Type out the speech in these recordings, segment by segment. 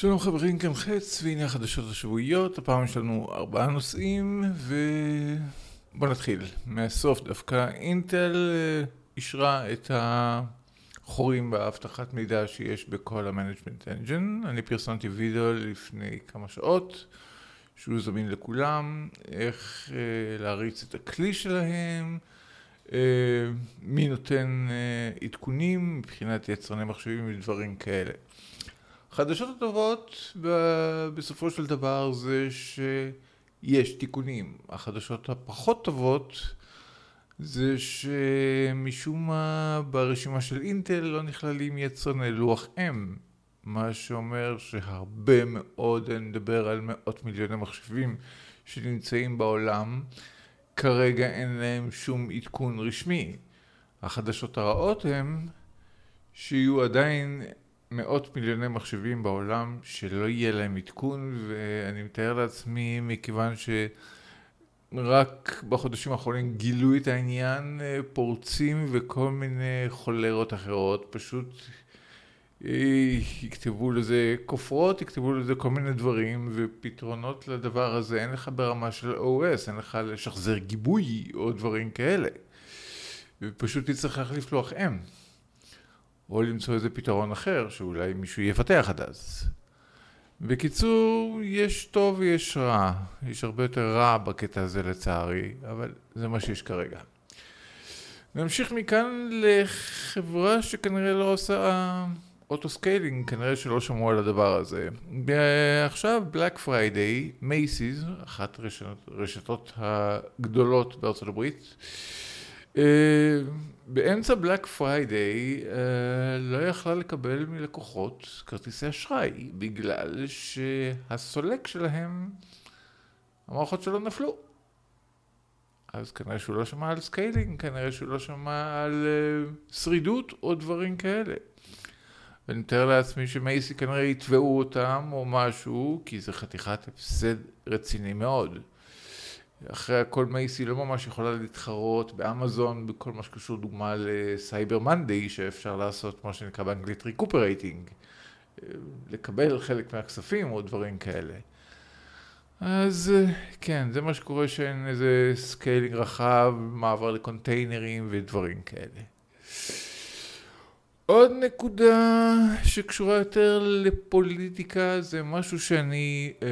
שלום חברים, כאן חץ, והנה החדשות השבועיות, הפעם יש לנו ארבעה נושאים, ובואו נתחיל. מהסוף דווקא, אינטל אה, אישרה את החורים באבטחת מידע שיש בכל ה management engine. אני פרסמתי וידאו לפני כמה שעות, שהוא זמין לכולם, איך אה, להריץ את הכלי שלהם, אה, מי נותן עדכונים מבחינת יצרני מחשבים ודברים כאלה. החדשות הטובות בסופו של דבר זה שיש תיקונים. החדשות הפחות טובות זה שמשום מה ברשימה של אינטל לא נכללים יצרני לוח M, מה שאומר שהרבה מאוד, אני מדבר על מאות מיליוני מחשבים שנמצאים בעולם, כרגע אין להם שום עדכון רשמי. החדשות הרעות הן שיהיו עדיין מאות מיליוני מחשבים בעולם שלא יהיה להם עדכון ואני מתאר לעצמי מכיוון שרק בחודשים האחרונים גילו את העניין פורצים וכל מיני חולרות אחרות פשוט אה, יכתבו לזה כופרות, יכתבו לזה כל מיני דברים ופתרונות לדבר הזה אין לך ברמה של OS, אין לך לשחזר גיבוי או דברים כאלה. ופשוט תצטרך להחליף לוח אם או למצוא איזה פתרון אחר שאולי מישהו יפתח עד אז. בקיצור, יש טוב ויש רע. יש הרבה יותר רע בקטע הזה לצערי, אבל זה מה שיש כרגע. נמשיך מכאן לחברה שכנראה לא עושה autoscaling, כנראה שלא שמעו על הדבר הזה. עכשיו Black Friday, Macy's, אחת רשתות, רשתות הגדולות בארצות הברית, אה, באמצע Black Friday אה, לא יכלה לקבל מלקוחות כרטיסי אשראי בגלל שהסולק שלהם, המערכות שלו נפלו. אז כנראה שהוא לא שמע על scaling, כנראה שהוא לא שמע על אה, שרידות או דברים כאלה. ואני מתאר לעצמי ש Macy כנראה יתבעו אותם או משהו, כי זה חתיכת הפסד רציני מאוד. אחרי הכל Macy לא ממש יכולה להתחרות באמזון בכל מה שקשור דוגמה ל Cyber Monday שאפשר לעשות מה שנקרא באנגלית recuperating לקבל חלק מהכספים או דברים כאלה אז כן, זה מה שקורה שאין איזה scaling רחב, מעבר לקונטיינרים ודברים כאלה. עוד נקודה שקשורה יותר לפוליטיקה זה משהו שאני אה,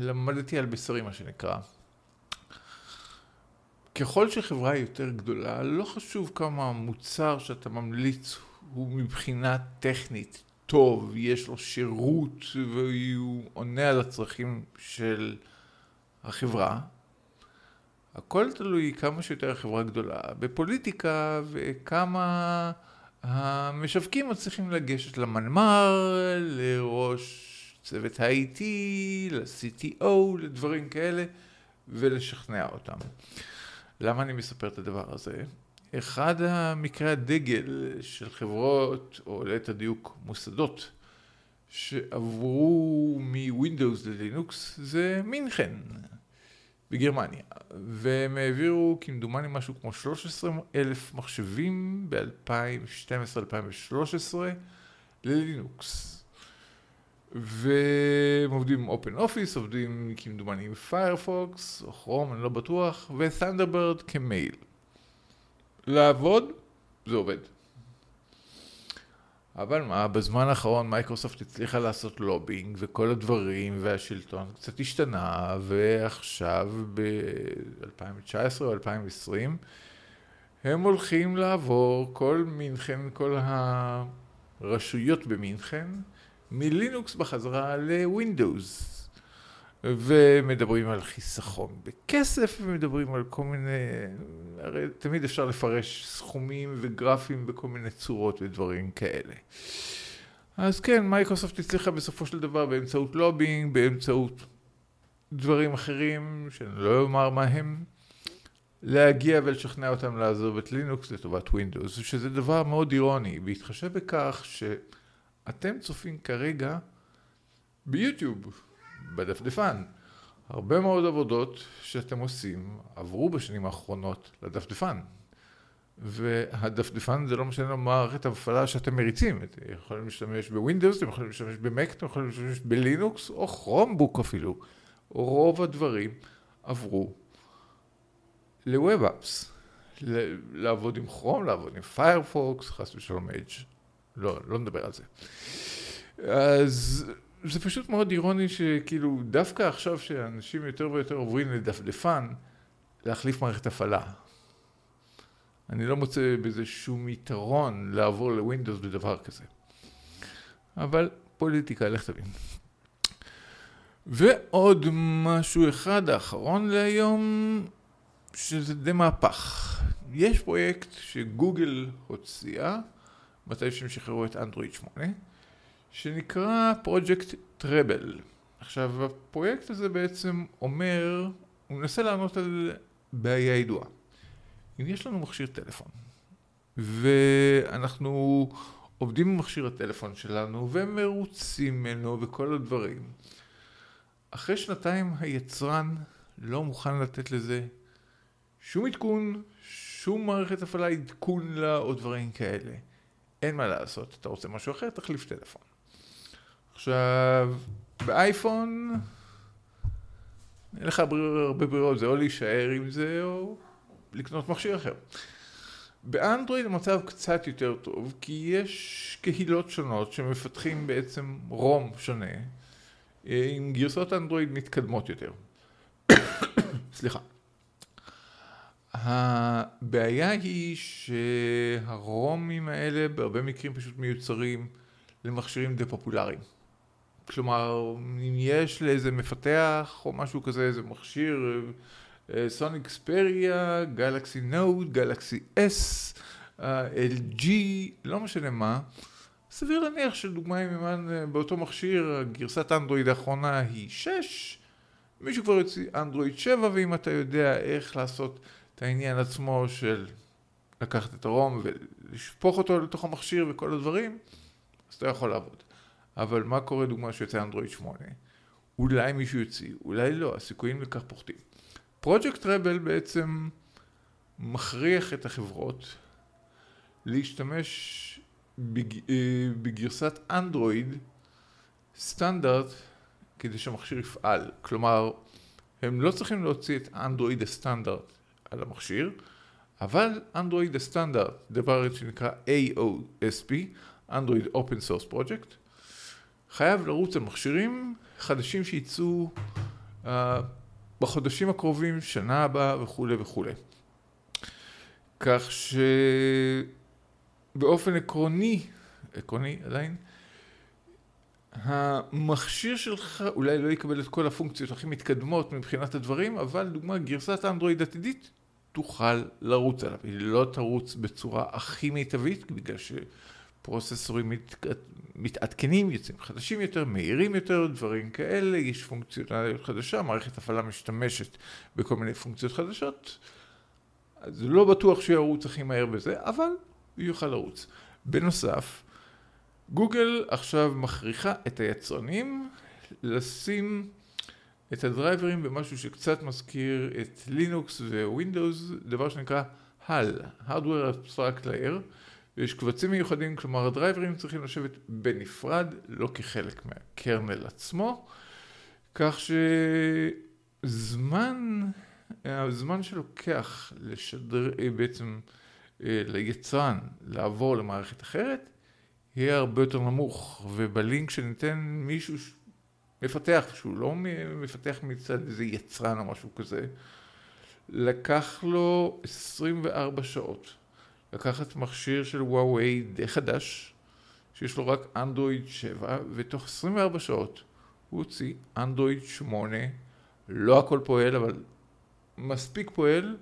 למדתי על בשרי מה שנקרא. ככל שחברה היא יותר גדולה, לא חשוב כמה המוצר שאתה ממליץ הוא מבחינה טכנית טוב, יש לו שירות והוא עונה על הצרכים של החברה. הכל תלוי כמה שיותר החברה גדולה בפוליטיקה וכמה המשווקים מצליחים לגשת למנמ"ר, לראש צוות ה-IT, ל-CTO, לדברים כאלה ולשכנע אותם. למה אני מספר את הדבר הזה? אחד המקרי הדגל של חברות, או לעת הדיוק מוסדות, שעברו מווינדוס ללינוקס זה מינכן בגרמניה והם העבירו כמדומני משהו כמו 13 אלף מחשבים ב-2012-2013 ללינוקס והם עובדים עם OpenOffice, עובדים כמדומני עם Firefox, או Chrome, אני לא בטוח, ו Thunderbird כמייל. לעבוד, זה עובד. אבל מה, בזמן האחרון מייקרוסופט הצליחה לעשות לובינג וכל הדברים והשלטון קצת השתנה ועכשיו ב-2019 או 2020 הם הולכים לעבור כל מינכן, כל הרשויות במינכן מלינוקס בחזרה ל Windows. ומדברים על חיסכון בכסף, ומדברים על כל מיני, הרי תמיד אפשר לפרש סכומים וגרפים בכל מיני צורות ודברים כאלה. אז כן, מייקרוסופט הצליחה בסופו של דבר באמצעות לובינג, באמצעות דברים אחרים, שאני לא אומר מה הם, להגיע ולשכנע אותם לעזוב את לינוקס לטובת ווינדוס, שזה דבר מאוד אירוני, בהתחשב בכך ש... אתם צופים כרגע ביוטיוב, בדפדפן. הרבה מאוד עבודות שאתם עושים עברו בשנים האחרונות לדפדפן. והדפדפן זה לא משנה מה מערכת ההפעלה שאתם מריצים. אתם יכולים להשתמש בווינדוס, אתם יכולים להשתמש במק, אתם יכולים להשתמש בלינוקס, או Chromebook אפילו. רוב הדברים עברו ל-Web Apps. לעבוד עם כרום, לעבוד עם פיירפוקס, חס ושלום Edge. לא, לא נדבר על זה. אז זה פשוט מאוד אירוני שכאילו דווקא עכשיו שאנשים יותר ויותר עוברים לדפדפן, להחליף מערכת הפעלה. אני לא מוצא בזה שום יתרון לעבור לווינדוס בדבר כזה. אבל פוליטיקה, לך תבין. ועוד משהו אחד האחרון להיום, שזה די מהפך. יש פרויקט שגוגל הוציאה, מתי שהם שחררו את אנדרואיד 8, שנקרא פרויקט טראבל. עכשיו, הפרויקט הזה בעצם אומר, הוא מנסה לענות על בעיה ידועה. אם יש לנו מכשיר טלפון, ואנחנו עובדים עם מכשיר הטלפון שלנו, ומרוצים ממנו וכל הדברים, אחרי שנתיים היצרן לא מוכן לתת לזה שום עדכון, שום מערכת הפעלה עדכון לה או דברים כאלה. אין מה לעשות, אתה רוצה משהו אחר, תחליף טלפון. עכשיו, באייפון, אין לך הרבה ברירות, זה או להישאר עם זה או לקנות מכשיר אחר. באנדרואיד המצב קצת יותר טוב, כי יש קהילות שונות שמפתחים בעצם רום שונה, אה, עם גרסות אנדרואיד מתקדמות יותר. סליחה. הבעיה היא שהרומים האלה בהרבה מקרים פשוט מיוצרים למכשירים די פופולריים. כלומר, אם יש לאיזה מפתח או משהו כזה, איזה מכשיר, Sony Xperia, Galaxy Note, Galaxy S, LG, לא משנה מה, סביר להניח שדוגמה אם אה, באותו מכשיר, גרסת אנדרואיד האחרונה היא 6, מישהו כבר יוצא אנדרואיד 7, ואם אתה יודע איך לעשות את העניין עצמו של לקחת את ה ROM ולשפוך אותו לתוך המכשיר וכל הדברים, אז אתה יכול לעבוד. אבל מה קורה דוגמה שיוצא אנדרואיד 8? אולי מישהו יוציא, אולי לא, הסיכויים לכך פוחתים. פרויקט רבל בעצם מכריח את החברות להשתמש בג... אה, בגרסת אנדרואיד סטנדרט כדי שהמכשיר יפעל. כלומר, הם לא צריכים להוציא את אנדרואיד הסטנדרט על המכשיר, אבל אנדרואיד הסטנדרט, דבר שנקרא AOSP, אנדרואיד Open Source Project, חייב לרוץ על מכשירים חדשים שייצאו uh, בחודשים הקרובים, שנה הבאה וכולי וכולי. כך שבאופן עקרוני, עקרוני עדיין, המכשיר שלך אולי לא יקבל את כל הפונקציות הכי מתקדמות מבחינת הדברים, אבל דוגמה גרסת האנדרואיד עתידית תוכל לרוץ עליו. היא לא תרוץ בצורה הכי מיטבית, בגלל שפרוססורים מת... מתעדכנים, יוצאים חדשים יותר, מהירים יותר, דברים כאלה, יש פונקציונליות חדשה, מערכת הפעלה משתמשת בכל מיני פונקציות חדשות. אז לא בטוח שהוא ירוץ הכי מהר בזה, אבל הוא יוכל לרוץ. בנוסף, גוגל עכשיו מכריחה את היצרנים לשים את הדרייברים במשהו שקצת מזכיר את לינוקס ווינדוס, דבר שנקרא HAL, Hardware Abstract Layer, ויש קבצים מיוחדים, כלומר הדרייברים צריכים לשבת בנפרד, לא כחלק מהקרנל עצמו, כך שזמן, הזמן שלוקח לשדר, בעצם אה, ליצרן לעבור למערכת אחרת, יהיה הרבה יותר נמוך, ובלינק שניתן מישהו מפתח, שהוא לא מפתח מצד איזה יצרן או משהו כזה, לקח לו 24 שעות לקחת מכשיר של וואווי די חדש, שיש לו רק אנדרואיד 7, ותוך 24 שעות הוא הוציא אנדרואיד 8, לא הכל פועל, אבל מספיק פועל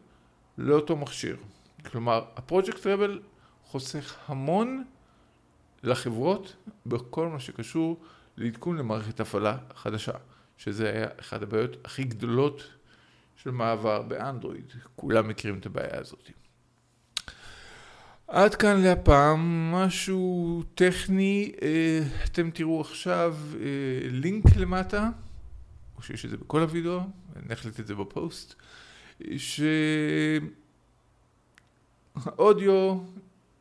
לאותו מכשיר. כלומר, הפרויקט רבל חוסך המון לחברות בכל מה שקשור לעדכון למערכת הפעלה חדשה, שזה היה אחת הבעיות הכי גדולות של מעבר באנדרואיד. כולם מכירים את הבעיה הזאת. עד כאן להפעם, משהו טכני, אה, אתם תראו עכשיו אה, לינק למטה, או שיש את זה בכל הוידאו, נחלט את זה בפוסט, ש...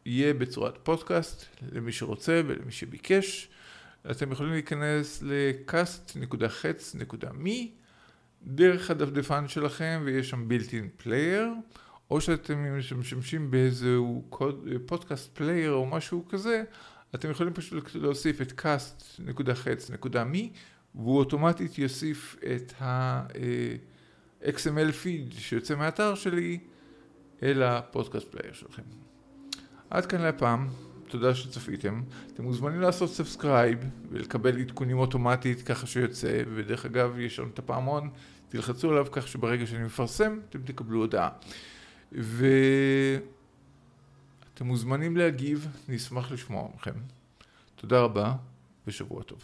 יהיה בצורת פודקאסט למי שרוצה ולמי שביקש. אתם יכולים להיכנס ל- cast.hetz.me דרך הדפדפן שלכם ויש שם built-in player, או שאתם משמשים באיזשהו פודקאסט player או משהו כזה, אתם יכולים פשוט להוסיף את cast.hetz.me והוא אוטומטית יוסיף את ה- XML feed שיוצא מהאתר שלי אל הפודקאסט player שלכם. עד כאן להפעם, תודה שצפיתם. אתם מוזמנים לעשות subscribe ולקבל עדכונים אוטומטית ככה שיוצא, ודרך אגב יש לנו את הפעמון, תלחצו עליו כך שברגע שאני מפרסם אתם תקבלו הודעה. ואתם מוזמנים להגיב, נשמח לשמוע מכם. תודה רבה ושבוע טוב.